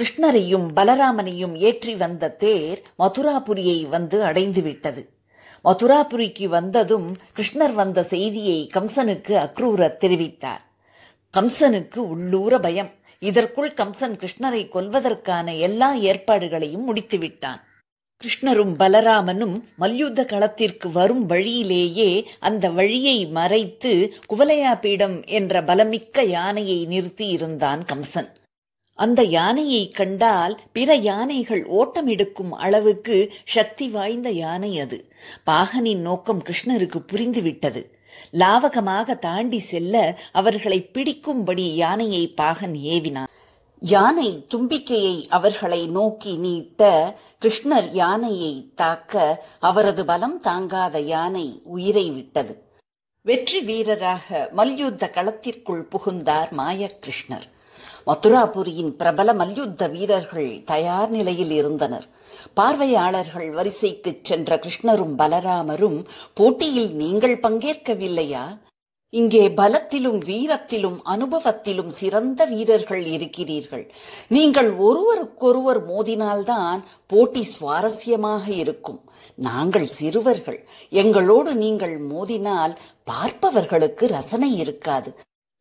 கிருஷ்ணரையும் பலராமனையும் ஏற்றி வந்த தேர் மதுராபுரியை வந்து அடைந்து விட்டது மதுராபுரிக்கு வந்ததும் கிருஷ்ணர் வந்த செய்தியை கம்சனுக்கு அக்ரூரர் தெரிவித்தார். கம்சனுக்கு உள்ளூர பயம். இதற்குள் கம்சன் கிருஷ்ணரை கொல்வதற்கான எல்லா ஏற்பாடுகளையும் முடித்துவிட்டான். கிருஷ்ணரும் பலராமனும் மல்யுத்த களத்திற்கு வரும் வழியிலேயே அந்த வழியை மறைத்து குவலையா பீடம் என்ற பலமிக்க யானையை நிறுத்தி இருந்தான் கம்சன். அந்த யானையை கண்டால் பிற யானைகள் ஓட்டம் எடுக்கும் அளவுக்கு சக்தி வாய்ந்த யானை அது. பாகனின் நோக்கம் கிருஷ்ணருக்கு புரிந்துவிட்டது. லாவகமாக தாண்டி செல்ல அவர்களை பிடிக்கும்படி யானையை பாகன் ஏவினான். யானை தும்பிக்கையை அவர்களை நோக்கி நீட்ட கிருஷ்ணர் யானையை தாக்க அவரது பலம் தாங்காத யானை உயிரை விட்டது. வெற்றி வீரராக மல்யுத்த களத்திற்குள் புகுந்தார் மாயகிருஷ்ணர் மதுராபுரியின் பிரபல மல்யுத்த வீரர்கள் தயார் நிலையில் இருந்தனர். பார்வையாளர்கள் வரிசைக்குச் சென்ற கிருஷ்ணரும் பலராமரும் போட்டியில் நீங்கள் பங்கேற்கவில்லையா? இங்கே பலத்திலும் வீரத்திலும் அனுபவத்திலும் சிறந்த வீரர்கள் இருக்கிறீர்கள். நீங்கள் ஒருவருக்கொருவர் மோதினால்தான் போட்டி சுவாரஸ்யமாக இருக்கும். நாங்கள் சிறுவர்கள். எங்களோடு நீங்கள் மோதினால் பார்ப்பவர்களுக்கு ரசனை இருக்காது.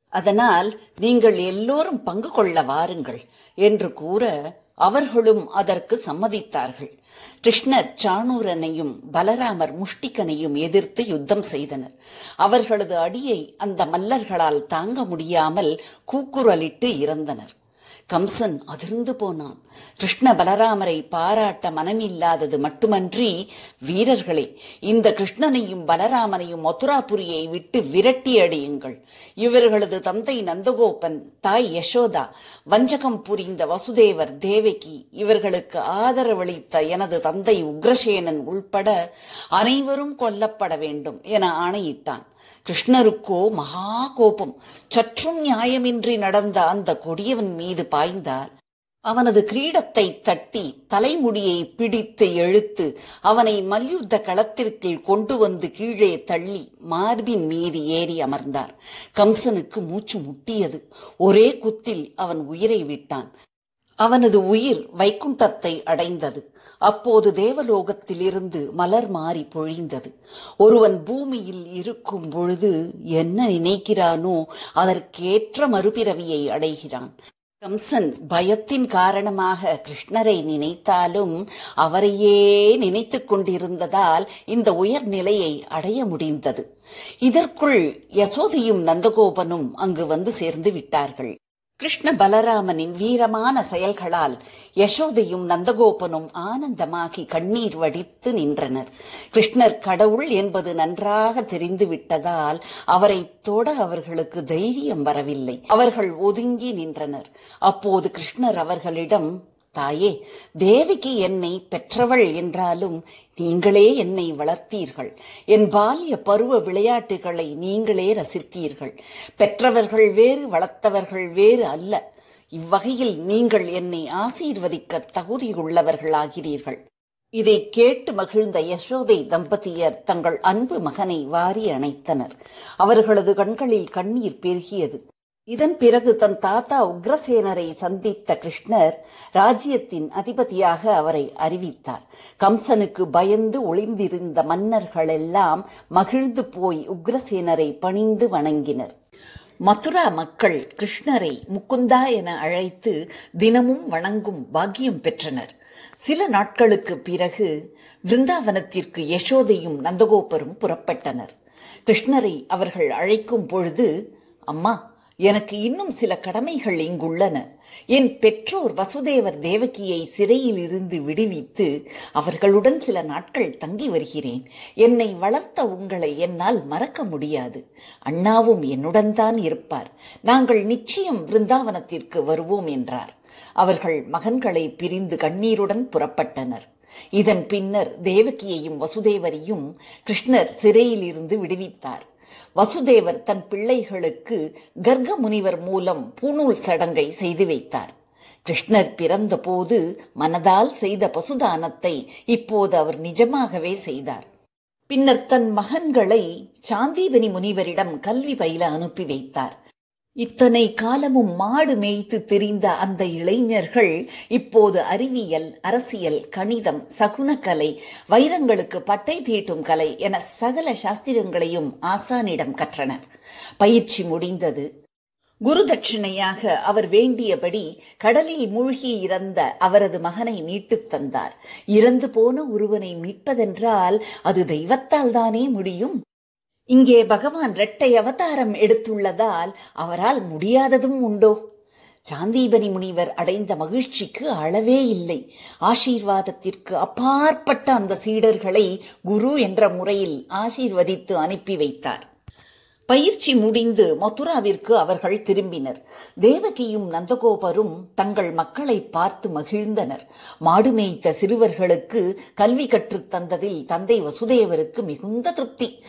அதனால் நீங்கள் எல்லோரும் பங்கு கொள்ள வாருங்கள் என்று கூற அவர்களும் அதற்கு சம்மதித்தார்கள். கிருஷ்ணர் சாணூரனையும் பலராமர் முஷ்டிகனையும் எதிர்த்து யுத்தம் செய்தனர். அவர்களது அடியை அந்த மல்லர்களால் தாங்க முடியாமல் கூக்குரலிட்டு இறந்தனர். கம்சன் அதிர்ந்து போனான். கிருஷ்ண பலராமரை பாராட்ட மனமில்லாதது மட்டுமன்றி வீரர்களே இந்த கிருஷ்ணனையும் பலராமனையும் மதுராபுரியை விட்டு விரட்டி அடியுங்கள். இவர்களது தந்தை நந்தகோபன் தாய் யசோதா வஞ்சகம் புரிந்த வசுதேவர் தேவகி இவர்களுக்கு ஆதரவளித்த எனது தந்தை உக்ரசேனன் உள்பட அனைவரும் கொல்லப்பட வேண்டும் என ஆணையிட்டான். கிருஷ்ணருக்கோ மகா கோபம். சற்றும் நியாயமின்றி நடந்த அந்த கொடியவன் மீது பாய்ந்தார் அவனது கிரீடத்தை தட்டி தலைமுடியை பிடித்து இழுத்து அவனை மல்யுத்த களத்திற்கு கொண்டு வந்து கீழே தள்ளி மார்பின் மீது ஏறி அமர்ந்தார். கம்சனுக்கு மூச்சு முட்டியது. ஒரே குத்தில் அவன் உயிரை விட்டான். அவனது உயிர் வைக்குண்டத்தை அடைந்தது. அப்போது தேவலோகத்திலிருந்து மலர் மாறி பொழிந்தது. ஒருவன் பூமியில் இருக்கும் பொழுது என்ன நினைக்கிறானோ அதற்கேற்ற மறுபிறவியை அடைகிறான். கம்சன் பயத்தின் காரணமாக கிருஷ்ணரை நினைத்தாலும் அவரையே நினைத்து கொண்டிருந்ததால் இந்த உயர்நிலையை அடைய முடிந்தது. இதற்குள் யசோதையும் நந்தகோபனும் அங்கு வந்து சேர்ந்து விட்டார்கள். கிருஷ்ண பலராமனின் வீரமான செயல்களால் யசோதையும் நந்தகோபனும் ஆனந்தமாகி கண்ணீர் வடித்து நின்றனர். கிருஷ்ணர் கடவுள் என்பது நன்றாக தெரிந்து விட்டதால் அவரை தொட அவர்களுக்கு தைரியம் வரவில்லை. அவர்கள் ஒதுங்கி நின்றனர். அப்போது கிருஷ்ணர் அவர்களிடம் தாயே தேவிக்கு என்னை பெற்றவள் என்றாலும் நீங்களே என்னை வளர்த்தீர்கள். என் பால்ய பருவ விளையாட்டுகளை நீங்களே ரசித்தீர்கள். பெற்றவர்கள் வேறு வளர்த்தவர்கள் வேறு அல்ல. இவ்வகையில் நீங்கள் என்னை ஆசீர்வதிக்க தகுதியுள்ளவர்களாகிறீர்கள். இதை கேட்டு மகிழ்ந்த யசோதை தம்பதியர் தங்கள் அன்பு மகனை வாரி அணைத்தனர். அவர்களது கண்களில் கண்ணீர் பெருகியது. இதன் பிறகு தன் தாத்தா உக்ரசேனரை சந்தித்த கிருஷ்ணர் ராஜ்யத்தின் அதிபதியாக அவரை அறிவித்தார். கம்சனுக்கு பயந்து ஒளிந்திருந்த மன்னர்கள் எல்லாம் மகிழ்ந்து போய் உக்ரசேனரை பணிந்து வணங்கினர். மதுரா மக்கள் கிருஷ்ணரை முக்குந்தா என அழைத்து தினமும் வணங்கும் பாக்கியம் பெற்றனர். சில நாட்களுக்கு பிறகு விருந்தாவனத்திற்கு யசோதையும் நந்தகோபரும் புறப்பட்டனர். கிருஷ்ணரை அவர்கள் அழைக்கும் பொழுது அம்மா எனக்கு இன்னும் சில கடமைகள் இங்குள்ளன. என் பெற்றோர் வசுதேவர் தேவகியை சிறையில் இருந்து விடுவித்து அவர்களுடன் சில நாட்கள் தங்கி வருகிறேன். என்னை வளர்த்த உங்களை என்னால் மறக்க முடியாது. அண்ணாவும் என்னுடன் தான் இருப்பார். நாங்கள் நிச்சயம் பிருந்தாவனத்திற்கு வருவோம் என்றார். அவர்கள் மகன்களை பிரிந்து கண்ணீருடன் புறப்பட்டனர். இதன் பின்னர் தேவகியையும் வசுதேவரையும் கிருஷ்ணர் சிறையில் இருந்து விடுவித்தார். வசுதேவர் தன் பிள்ளைகளுக்கு கர்க முனிவர் மூலம் பூணூல் சடங்கை செய்து வைத்தார். கிருஷ்ணர் பிறந்தபோது மனதால் செய்த பசுதானத்தை இப்போது அவர் நிஜமாகவே செய்தார். பின்னர் தன் மகன்களை சாந்தீபனி முனிவரிடம் கல்வி பயில அனுப்பி வைத்தார். இத்தனை காலமும் மாடு மேய்த்து திரிந்த அந்த இளைஞர்கள் இப்போது அறிவியல் அரசியல் கணிதம் சகுனக்கலை வைரங்களுக்கு பட்டை தீட்டும் கலை என சகல சாஸ்திரங்களையும் ஆசானிடம் கற்றனர். பயிற்சி முடிந்தது. குருதட்சிணையாக அவர் வேண்டியபடி கடலில் மூழ்கி இறந்த அவரது மகனை மீட்டுத் தந்தார். இறந்து போன ஒருவனை மீட்பதென்றால் அது தெய்வத்தால் தானே முடியும்? இங்கே பகவான் இரட்டை அவதாரம் எடுத்துள்ளதால் அவரால் முடியாததும் உண்டோ? சாந்தீபனி முனிவர் அடைந்த மகிழ்ச்சிக்கு அளவே இல்லை. ஆசீர்வாதத்திற்கு அப்பாற்பட்ட அந்த சீடர்களை குரு என்ற முறையில் ஆசீர்வதித்து அனுப்பி வைத்தார். பயிற்சி முடிந்து மதுராவிற்கு அவர்கள் திரும்பினர். தேவகியும் நந்தகோபரும் தங்கள் மக்களை பார்த்து மகிழ்ந்தனர். மாடு மேய்த்த சிறுவர்களுக்கு கல்வி கற்றுத் தந்ததில் தந்தை வசுதேவருக்கு மிகுந்த திருப்தி.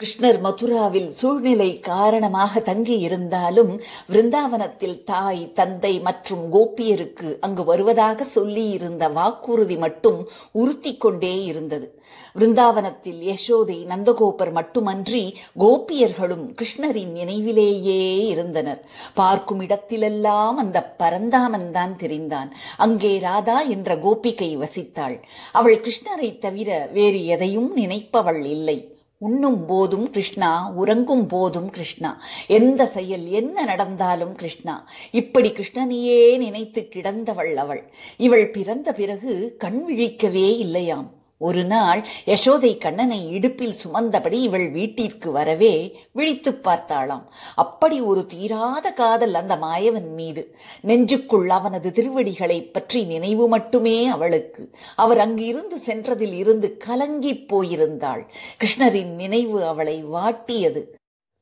கிருஷ்ணர் மதுராவில் சூழ்நிலை காரணமாக தங்கியிருந்தாலும் விருந்தாவனத்தில் தாய் தந்தை மற்றும் கோபியருக்கு அங்கு வருவதாக சொல்லி இருந்த வாக்குறுதி மட்டும் உறுத்தி கொண்டே இருந்தது. விருந்தாவனத்தில் யசோதை நந்தகோபர் மட்டுமன்றி கோபியர்களும் கிருஷ்ணரின் நினைவிலேயே இருந்தனர். பார்க்கும் இடத்திலெல்லாம் அந்த பரந்தாமன் தான் தெரிந்தான். அங்கே ராதா என்ற கோபிகை வசித்தாள். அவள் கிருஷ்ணரை தவிர வேறு எதையும் நினைப்பவள் இல்லை. உண்ணும் போதும் கிருஷ்ணா உறங்கும் போதும் கிருஷ்ணா. எந்த செயல் என்ன நடந்தாலும் கிருஷ்ணா. இப்படி கிருஷ்ணனையே நினைத்து கிடந்தவள் அவள். இவள் பிறந்த பிறகு கண் விழிக்கவே இல்லையாம். ஒரு நாள் யசோதை கண்ணனை இடுப்பில் சுமந்தபடி இவள் வீட்டிற்கு வரவே விழித்து பார்த்தாளாம். அப்படி ஒரு தீராத காதல் அந்த மாயவன் மீது. நெஞ்சுக்குள் அவனது திருவடிகளை பற்றி நினைவு மட்டுமே அவளுக்கு. அவர் அங்கிருந்து சென்றதில் இருந்து கலங்கி போயிருந்தாள். கிருஷ்ணரின் நினைவு அவளை வாட்டியது.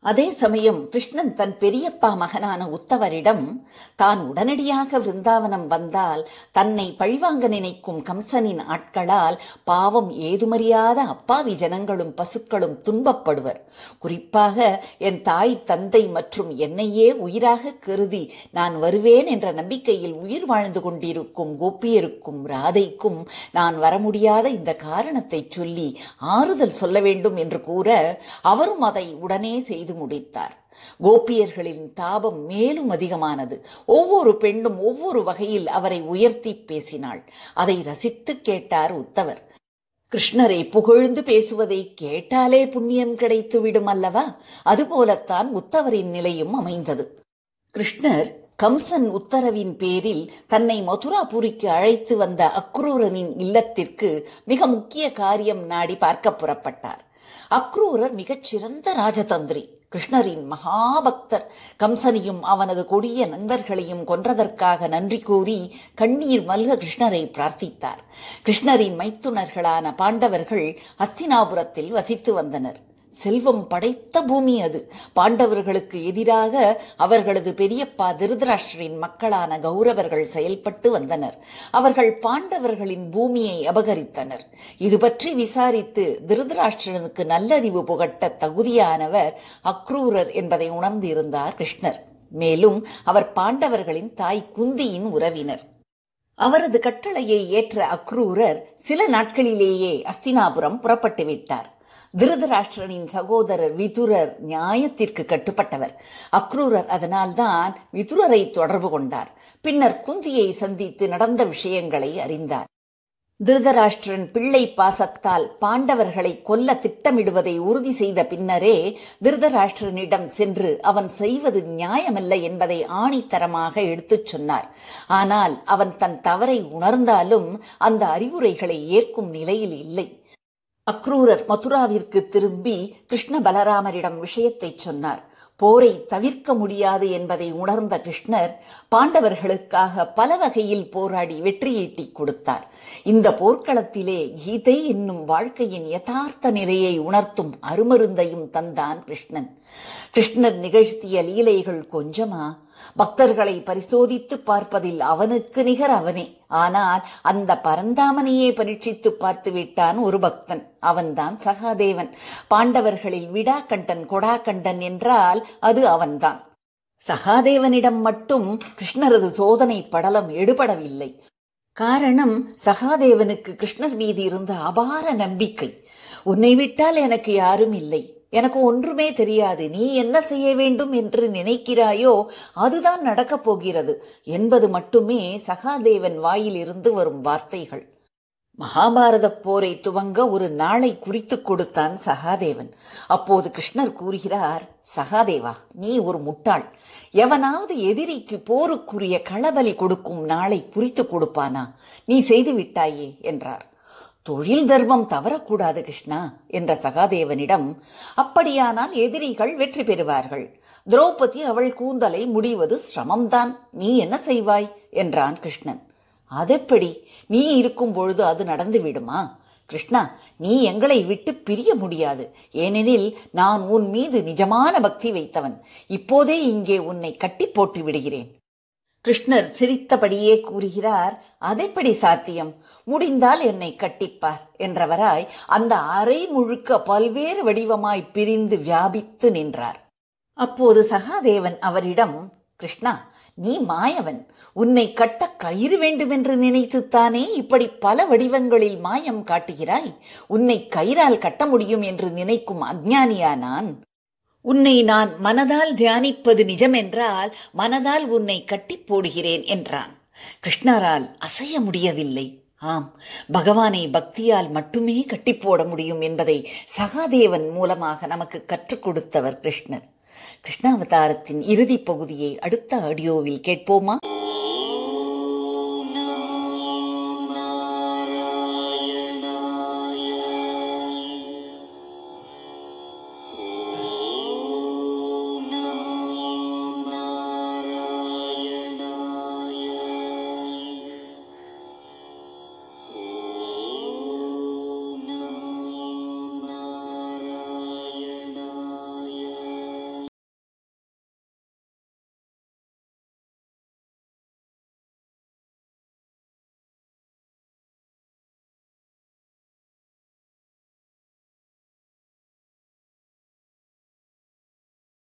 அதே சமயம் கிருஷ்ணன் தன் பெரியப்பா மகனான உத்தவரிடம் தான் உடனடியாக விருந்தாவனம் வந்தால் தன்னை பழிவாங்க நினைக்கும் கம்சனின் ஆட்களால் பாவம் ஏதுமறியாத அப்பாவி ஜனங்களும் பசுக்களும் துன்பப்படுவர். குறிப்பாக என் தாய் தந்தை மற்றும் என்னையே உயிராக கருதி நான் வருவேன் என்ற நம்பிக்கையில் உயிர் வாழ்ந்து கொண்டிருக்கும் கோபியருக்கும் ராதைக்கும் நான் வர முடியாத இந்த காரணத்தை சொல்லி ஆறுதல் சொல்ல வேண்டும் என்று கூற அவரும் அதை உடனே செய்து முடித்தார். கோபியர்களின் தாபம் மேலும் அதிகமானது. ஒவ்வொரு பெண்ணும் ஒவ்வொரு வகையில் அவரை உயர்த்தி பேசினாள். அதை ரசித்து கேட்டார் உத்தவர். கிருஷ்ணரை புகழ்ந்து பேசுவதை கேட்டாலே புண்ணியம் கிடைத்துவிடும் அல்லவா? அதுபோலத்தான் உத்தவரின் நிலையும் அமைந்தது. கிருஷ்ணர் கம்சன் உத்தரவின் பேரில் தன்னை மதுராபுரிக்கு அழைத்து வந்த அக்ரூரனின் இல்லத்திற்கு மிக முக்கிய காரியம் நாடி பார்க்க புறப்பட்டார். அக்ரூரர் மிகச்சிறந்த ராஜதந்திரி. கிருஷ்ணரின் மகாபக்தர் கம்சனையும் அவனது கொடிய நண்பர்களையும் கொன்றதற்காக நன்றி கூறி கண்ணீர் மல்க கிருஷ்ணரை பிரார்த்தித்தார். கிருஷ்ணரின் மைத்துனர்களான பாண்டவர்கள் ஹஸ்தினாபுரத்தில் வசித்து வந்தனர். செல்வம் படைத்த பூமி அது. பாண்டவர்களுக்கு எதிராக அவர்களது பெரியப்பா திருதராஷ்டிரின் மக்களான கௌரவர்கள் செயல்பட்டு வந்தனர். அவர்கள் பாண்டவர்களின் பூமியை அபகரித்தனர். இது பற்றி விசாரித்து திருதராஷ்டிரனுக்கு நல்லறிவு புகட்ட தகுதியானவர் அக்ரூரர் என்பதை உணர்ந்திருந்தார் கிருஷ்ணர். மேலும் அவர் பாண்டவர்களின் தாய் குந்தியின் உறவினர். அவரது கட்டளையை ஏற்ற அக்ரூரர் சில நாட்களிலேயே அஸ்தினாபுரம் புறப்பட்டு விட்டார் திருதராஷ்டிரனின் சகோதரர் விதுரர் நியாயத்திற்கு கட்டுப்பட்டவர். அக்ரூரர் அதனால்தான் விதுரரை தொடர்பு கொண்டார். பின்னர் குந்தியை சந்தித்து நடந்த விஷயங்களை அறிந்தார். திருதராஷ்டிரன் பிள்ளை பாசத்தால் பாண்டவர்களை கொல்ல திட்டமிடுவதை உறுதி செய்த பின்னரே திருதராஷ்டிரனிடம் சென்று அவன் செய்வது நியாயமல்ல என்பதை ஆணித்தரமாக எடுத்துச் சொன்னார். ஆனால் அவன் தன் தவறை உணர்ந்தாலும் அந்த அறிவுரைகளை ஏற்கும் நிலையில் இல்லை. அக்ரூரர் மதுராவிற்கு திரும்பி கிருஷ்ண பலராமரிடம் விஷயத்தை சொன்னார். போரை தவிர்க்க முடியாது என்பதை உணர்ந்த கிருஷ்ணர் பாண்டவர்களுக்காக பல வகையில் போராடி வெற்றியீட்டி கொடுத்தார். இந்த போர்க்களத்திலே கீதை என்னும் வாழ்க்கையின் யதார்த்த நிலையை உணர்த்தும் அருமருந்தையும் தந்தான் கிருஷ்ணன். கிருஷ்ணர் நிகழ்த்திய லீலைகள் கொஞ்சமா? பக்தர்களை பரிசோதித்து பார்ப்பதில் அவனுக்கு நிகர் அவனே. ஆனால் அந்த பரந்தாமனையே பரீட்சித்து பார்த்து விட்டான் ஒரு பக்தன். அவன்தான் சகாதேவன். பாண்டவர்களில் விடாக்கண்டன் கொடாக்கண்டன் என்றால் அது அவன்தான். சகாதேவனிடம் மட்டும் கிருஷ்ணரது சோதனை படலம் எடுபடவில்லை. காரணம் சகாதேவனுக்கு கிருஷ்ணர் மீது இருந்த அபார நம்பிக்கை. உன்னை விட்டால் எனக்கு யாரும் இல்லை. எனக்கு ஒன்றுமே தெரியாது. நீ என்ன செய்ய வேண்டும் என்று நினைக்கிறாயோ அதுதான் நடக்கப் போகிறது என்பது மட்டுமே சகாதேவன் வாயிலிருந்து வரும் வார்த்தைகள். மகாபாரத போரை துவங்க ஒரு நாளை குறித்து கொடுத்தான் சகாதேவன். அப்போது கிருஷ்ணர் கூறுகிறார் சகாதேவா நீ ஒரு முட்டாள். எவனாவது எதிரிக்கு போருக்குரிய களபலி கொடுக்கும் நாளை குறித்து கொடுப்பானா? நீ செய்து விட்டாயே என்றார். தொழில் தர்மம் தவறக்கூடாது கிருஷ்ணா என்ற சகாதேவனிடம் அப்படியானால் எதிரிகள் வெற்றி பெறுவார்கள். திரௌபதி அவள் கூந்தலை முடிவது சிரமம்தான். நீ என்ன செய்வாய்? என்றான் கிருஷ்ணன். அதெப்படி? நீ இருக்கும் பொழுது அது நடந்து விடுமா? கிருஷ்ணா நீ எங்களை விட்டு பிரிய முடியாது. ஏனெனில் நான் உன் மீது நிஜமான பக்தி வைத்தவன். இப்போதே இங்கே உன்னை கட்டி போட்டு விடுகிறேன். கிருஷ்ணர் சிரித்தபடியே கூறுகிறார் அதெப்படி சாத்தியம்? முடிந்தால் என்னை கட்டிப்பார் என்றவராய் அந்த அறை முழுக்க பல்வேறு வடிவமாய் பிரிந்து வியாபித்து நின்றார். அப்போது சகாதேவன் அவரிடம் கிருஷ்ணா நீ மாயவன். உன்னை கட்ட கயிறு வேண்டுமென்று நினைத்துத்தானே இப்படி பல வடிவங்களில் மாயம் காட்டுகிறாய்? உன்னை கயிறால் கட்ட முடியும் என்று நினைக்கும் அஜ்ஞானியா நான்? உன்னை நான் மனதால் தியானிப்பது நிஜமென்றால் மனதால் உன்னை கட்டி போடுகிறேன் என்றான். கிருஷ்ணரால் அசைய முடியவில்லை. ஆம் பகவானை பக்தியால் மட்டுமே கட்டி போட முடியும் என்பதை சகாதேவன் மூலமாக நமக்கு கற்றுக் கொடுத்தவர் கிருஷ்ணர். கிருஷ்ணாவதாரத்தின் இறுதிப் பகுதியை அடுத்த ஆடியோவில் கேட்போமா?